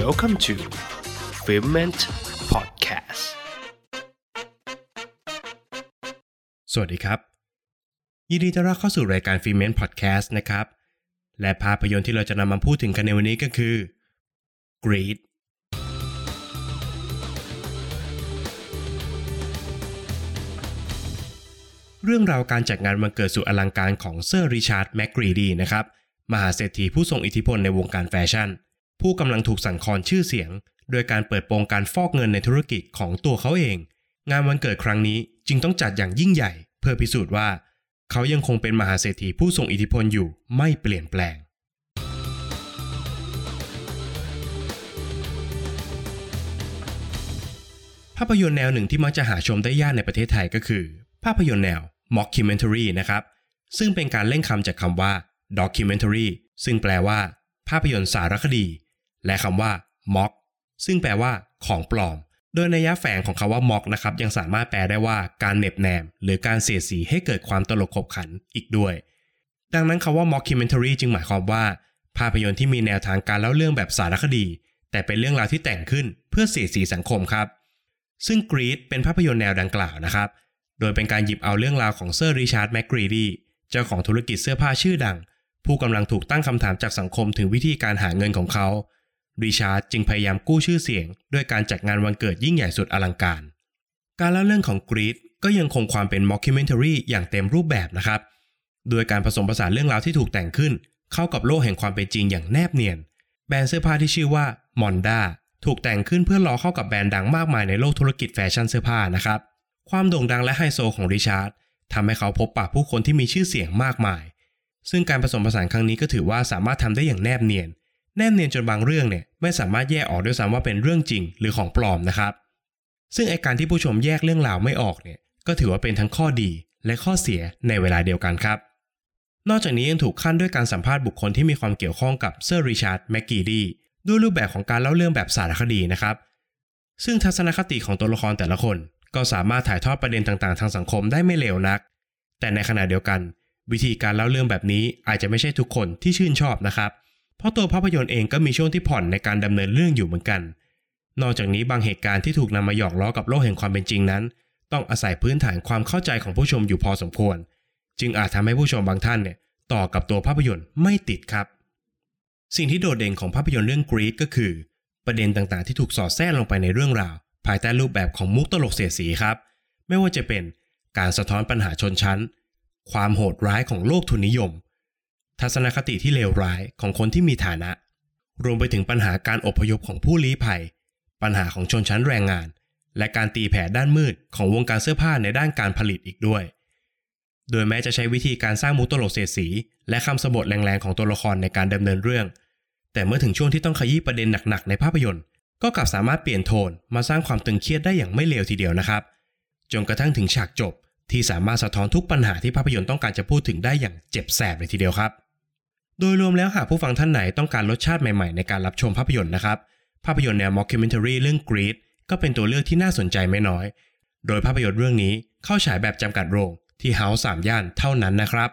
Welcome to f i l m e n t Podcast สวัสดีครับ ยินดีต้อนรับเข้าสู่รายการ Filment Podcast นะครับ และภาพยนตร์ที่เราจะนำมาพูดถึงกันในวันนี้ก็คือ Greed เรื่องราวการจัดงานวันเกิดสุดอลังการของเซอร์ริชาร์ดแมกกรีดีนะครับ มหาเศรษฐีผู้ทรงอิทธิพลในวงการแฟชั่น ผู้กำลังถูกสั่งคลอนชื่อเสียง โดยการเปิดโปงการฟอกเงินในธุรกิจของตัวเขาเอง งานวันเกิดครั้งนี้จึงต้องจัดอย่างยิ่งใหญ่ เพื่อพิสูจน์ว่า เขายังคงเป็นมหาเศรษฐีผู้ทรงอิทธิพลอยู่ไม่เปลี่ยนแปลง ภาพยนตร์แนวหนึ่งที่มักจะหาชมได้ยากในประเทศไทยก็คือ ภาพยนตร์แนว mockumentary นะครับ ซึ่งเป็นการเล่นคำจากคำว่า documentary ซึ่งแปลว่า ภาพยนตร์สารคดี และคำว่า mock ซึ่งแปลว่า ของปลอม โดยนัยะแฝงของคำว่า mock นะครับยังสามารถแปลได้ว่าการเหน็บแนม หรือการเสียดสีให้เกิดความตลกขบขันอีกด้วย ดังนั้นคำว่า mockumentary จึงหมายความว่า ภาพยนตร์ที่มีแนวทางการเล่าเรื่องแบบสารคดี แต่เป็นเรื่องราวที่แต่งขึ้นเพื่อเสียดสีสังคมครับ ซึ่ง Greed เป็นภาพยนตร์แนวดังกล่าวนะครับ โดยเป็นการหยิบเอาเรื่องราวของเซอร์ริชาร์ดแมกกรีดีเจ้าของธุรกิจเสื้อผ้าชื่อดัง ผู้กำลังถูกตั้งคำถามจากสังคมถึงวิธีการหาเงินของเขา ริชาร์ดจึงพยายามกู้ชื่อเสียง ด้วยการจัดงานวันเกิดยิ่งใหญ่สุดอลังการ การเล่าเรื่องของ Greed ก็ยังคงความเป็น mockumentary อย่างเต็มรูปแบบนะครับ โดยการผสมผสานเรื่องราวที่ถูกแต่งขึ้น เข้ากับโลกแห่งความเป็นจริงอย่างแนบเนียน แบรนด์เสื้อผ้าที่ชื่อว่ามอนด้าถูกแต่งขึ้นเพื่อล้อเข้ากับแบรนด์ดังมากมายในโลกธุรกิจแฟชั่นเสื้อผ้านะครับ ความโด่งดังและไฮโซของริชาร์ดทำให้เขาพบปะผู้คนที่มีชื่อเสียงมากมาย ซึ่งการผสมผสานครั้งนี้ก็ถือว่าสามารถทำได้อย่างแนบเนียน แนบเนียนจนบางเรื่องเนี่ยไม่สามารถแยกออกด้วยซ้ำว่าเป็นเรื่องจริงหรือของปลอมนะครับ ซึ่งไอ้การที่ผู้ชมแยกเรื่องราวไม่ออกเนี่ยก็ถือว่าเป็นทั้งข้อดีและข้อเสียในเวลาเดียวกันครับ นอกจากนี้ยังถูกคั่นด้วยการสัมภาษณ์บุคคลที่มีความเกี่ยวข้องกับเซอร์ริชาร์ดแมกกรีดีด้วยรูปแบบของการเล่าเรื่องแบบสารคดีนะครับ ซึ่งทัศนคติของตัวละครแต่ละคน ก็สามารถถ่ายทอดประเด็นต่างๆ ทางสังคมได้ไม่เลวนัก แต่ในขณะเดียวกัน วิธีการเล่าเรื่องแบบนี้อาจจะไม่ใช่ทุกคนที่ชื่นชอบนะครับ เพราะตัวภาพยนตร์เองก็มีช่วงที่ผ่อนในการดำเนินเรื่องอยู่เหมือนกัน นอกจากนี้บางเหตุการณ์ที่ถูกนำมาหยอกล้อกับโลกแห่งความเป็นจริงนั้น ต้องอาศัยพื้นฐานความเข้าใจของผู้ชมอยู่พอสมควร จึงอาจทำให้ผู้ชมบางท่านเนี่ยต่อกับตัวภาพยนตร์ไม่ติดครับ สิ่งที่โดดเด่นของภาพยนตร์เรื่อง Greed ก็คือ ประเด็นต่างๆที่ถูกสอดแทรกลงไปในเรื่องราว ภายใต้รูปแบบของมุกตลกเสียสีครับ ไม่ว่าจะเป็นการสะท้อนปัญหาชนชั้น ความโหดร้ายของโลกทุนนิยม ทัศนคติที่เลวร้ายของคนที่มีฐานะ รวมไปถึงปัญหาการอพยพของผู้ลี้ภัย ปัญหาของชนชั้นแรงงาน และการตีแผ่ด้านมืดของวงการเสื้อผ้าในด้านการผลิตอีกด้วย โดยแม้จะใช้วิธีการสร้างมุกตลกเสียสี และคำสบทแรงๆของตัวละครในการดำเนินเรื่อง แต่เมื่อถึงช่วงที่ต้องขยี้ประเด็นหนักๆในภาพยนตร์ก็กลับสามารถเปลี่ยนโทนมาสร้างความตึงเครียดได้อย่างไม่เลวทีเดียวนะครับ จนกระทั่งถึงฉากจบที่สามารถสะท้อนทุกปัญหาที่ภาพยนตร์ต้องการจะพูดถึงได้อย่างเจ็บแสบเลยทีเดียวครับ โดยรวมแล้วหากผู้ฟังท่านไหนต้องการรสชาติใหม่ๆ ในการรับชมภาพยนตร์นะครับ ภาพยนตร์แนว mockumentary เรื่อง Greed ก็เป็นตัวเลือกที่น่าสนใจไม่น้อย โดยภาพยนตร์เรื่องนี้เข้าฉายแบบจำกัดโรงที่ House 3ย่านเท่านั้นนะครับ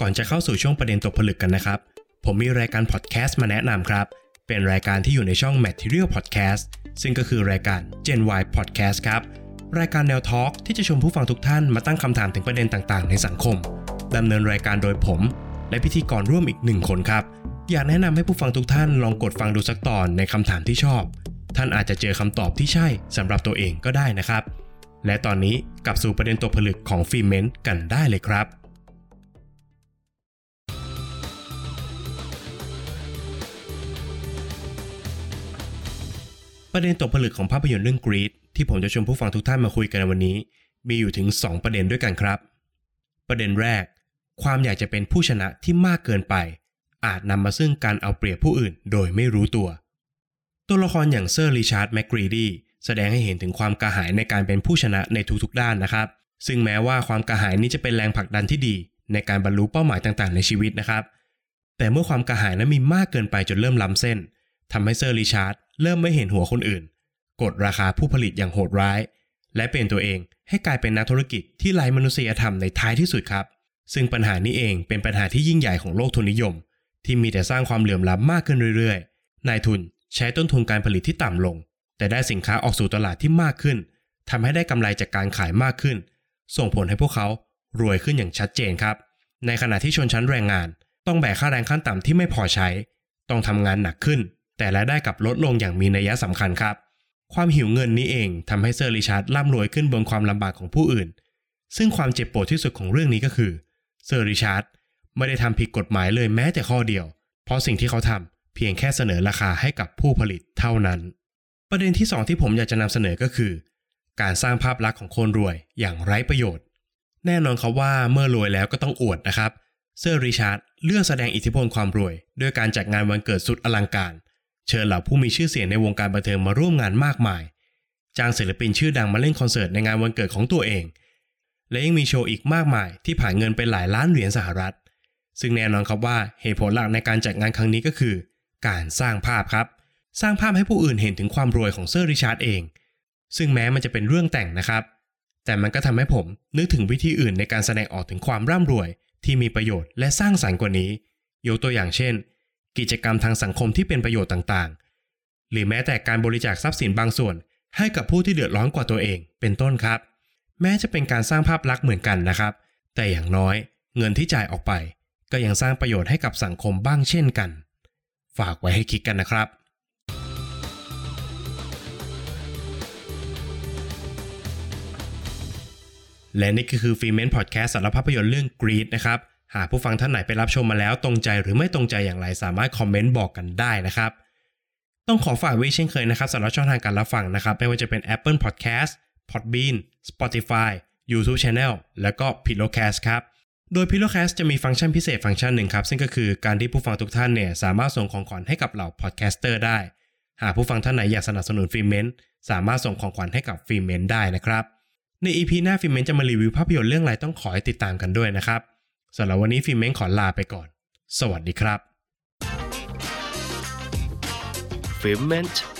ก่อนจะเข้าสู่ช่วงประเด็นตกผลึกกันนะครับ ผมมีรายการพอดแคสต์มาแนะนำครับ เป็นรายการที่อยู่ในช่อง Material Podcast ซึ่งก็คือรายการ Gen Y Podcast ครับ รายการแนวทอล์กที่จะชวนผู้ฟังทุกท่านมาตั้งคำถามถึงประเด็นต่างๆ ในสังคมดำเนินรายการโดยผม และพิธีกรร่วมอีกหนึ่งคนครับ อยากแนะนำให้ผู้ฟังทุกท่านลองกดฟังดูสักตอนในคำถามที่ชอบ ท่านอาจจะเจอคำตอบที่ใช่สำหรับตัวเองก็ได้นะครับ และตอนนี้กลับสู่ประเด็นตกผลึกของฟิเมนต์กันได้เลยครับ ประเด็นตกผลึกของภาพยนตร์เรื่อง Greed ที่ผมจะชวนผู้ฟังทุกท่านมาคุยกันในวันนี้ มีอยู่ถึง 2 ประเด็นด้วยกันครับ ประเด็นแรก ความอยากจะเป็นผู้ชนะที่มากเกินไป อาจนำมาซึ่งการเอาเปรียบผู้อื่นโดยไม่รู้ตัว ตัวละครอย่างเซอร์ริชาร์ดแมกกรีดีแสดงให้เห็นถึงความกระหายในการเป็นผู้ชนะในทุกๆด้านนะครับ ซึ่งแม้ว่าความกระหายนี้จะเป็นแรงผลักดันที่ดี ในการบรรลุเป้าหมายต่างๆ ในชีวิตนะครับ แต่เมื่อความกระหายนั้นมีมากเกินไปจนเริ่มล้ำเส้น ทำให้เซอร์ริชาร์ดเริ่มไม่เห็นหัวคนอื่น กดราคาผู้ผลิตอย่างโหดร้าย และเปลี่ยนตัวเองให้กลายเป็นนักธุรกิจที่ไร้มนุษยธรรมในท้ายที่สุดครับ ซึ่งปัญหานี้เองเป็นปัญหาที่ยิ่งใหญ่ของโลกทุนนิยม ที่มีแต่สร้างความเหลื่อมล้ำมากขึ้นเรื่อยๆ นายทุนใช้ต้นทุนการผลิตที่ต่ำลง แต่ได้สินค้าออกสู่ตลาดที่มากขึ้นทำให้ได้กำไรจากการขายมากขึ้น ส่งผลให้พวกเขารวยขึ้นอย่างชัดเจนครับ ในขณะที่ชนชั้นแรงงาน ต้องแบกค่าแรงขั้นต่ำที่ไม่พอใช้ ต้องทำงานหนักขึ้น แต่รายได้กลับลดลงอย่างมีนัยสำคัญครับ ความหิวเงินนี้เองทำให้เซอร์ริชาร์ดร่ำรวยขึ้นบนความลำบากของผู้อื่น ซึ่งความเจ็บปวดที่สุดของเรื่องนี้ก็คือเซอร์ริชาร์ดไม่ได้ทำผิดกฎหมายเลยแม้แต่ข้อเดียว เพราะสิ่งที่เขาทำเพียงแค่เสนอราคาให้กับผู้ผลิตเท่านั้น ประเด็นที่สองที่ผมอยากจะนำเสนอก็คือ การสร้างภาพลักษณ์ของคนรวยอย่างไร้ประโยชน์ แน่นอนครับว่าเมื่อรวยแล้วก็ต้องอวดนะครับเซอร์ริชาร์ดเลือกแสดงอิทธิพลความรวย ด้วยการจัดงานวันเกิดสุดอลังการ เชิญเหล่าผู้มีชื่อเสียงในวงการบันเทิงมาร่วมงานมากมาย จ้างศิลปินชื่อดังมาเล่นคอนเสิร์ตในงานวันเกิดของตัวเอง และยังมีโชว์อีกมากมายที่ผ่านเงินไปหลายล้านเหรียญสหรัฐ ซึ่งแน่นอนครับว่าเหตุผลหลักในการจัดงานครั้งนี้ก็คือ การสร้างภาพครับ สร้างภาพให้ผู้อื่นเห็นถึงความรวยของเซอร์ริชาร์ดเอง ซึ่งแม้มันจะเป็นเรื่องแต่งนะครับ แต่มันก็ทำให้ผมนึกถึงวิธีอื่นในการแสดงออกถึงความร่ำรวย ที่มีประโยชน์และสร้างสรรค์กว่านี้ ยกตัวอย่างเช่น กิจกรรมทางสังคมที่เป็นประโยชน์ต่างๆ หรือแม้แต่การบริจาคทรัพย์สินบางส่วน ให้กับผู้ที่เดือดร้อนกว่าตัวเอง เป็นต้นครับ แม้จะเป็นการสร้างภาพลักษณ์เหมือนกันนะครับ แต่อย่างน้อย เงินที่จ่ายออกไป ก็ยังสร้างประโยชน์ให้กับสังคมบ้างเช่นกัน ฝากไว้ให้คิดกันนะครับและนี่ก็คือฟีเมนพอดแคสต์สารภาพยนตร์เรื่อง Greed นะครับ หากผู้ฟังท่านไหนไปรับชมมาแล้วตรงใจหรือไม่ตรงใจอย่างไรสามารถคอมเมนต์บอกกันได้นะครับ ต้องขอฝากไว้เช่นเคยนะครับสำหรับช่องทางการรับฟังนะครับ ไม่ว่าจะเป็น Apple Podcast Podbean Spotify YouTube Channel แล้วก็ Pillowcast ครับ โดย Pillowcast จะมีฟังก์ชันพิเศษฟังก์ชันหนึ่งครับ ซึ่งก็คือการที่ผู้ฟังทุกท่านเนี่ยสามารถส่งของขวัญให้กับเหล่า podcaster ได้ หากผู้ฟังท่านไหนอยากสนับสนุนฟิเมนสามารถส่งของขวัญให้กับฟิเมนได้นะครับ ใน EP หน้าฟิเมนจะมารีวิวภาพยนตร์เรื่องอะไรต้องขอให้ติดตามกันด้วยนะครับ สำหรับวันนี้ฟิเม้งขอลาไปก่อน สวัสดีครับ f i m e n t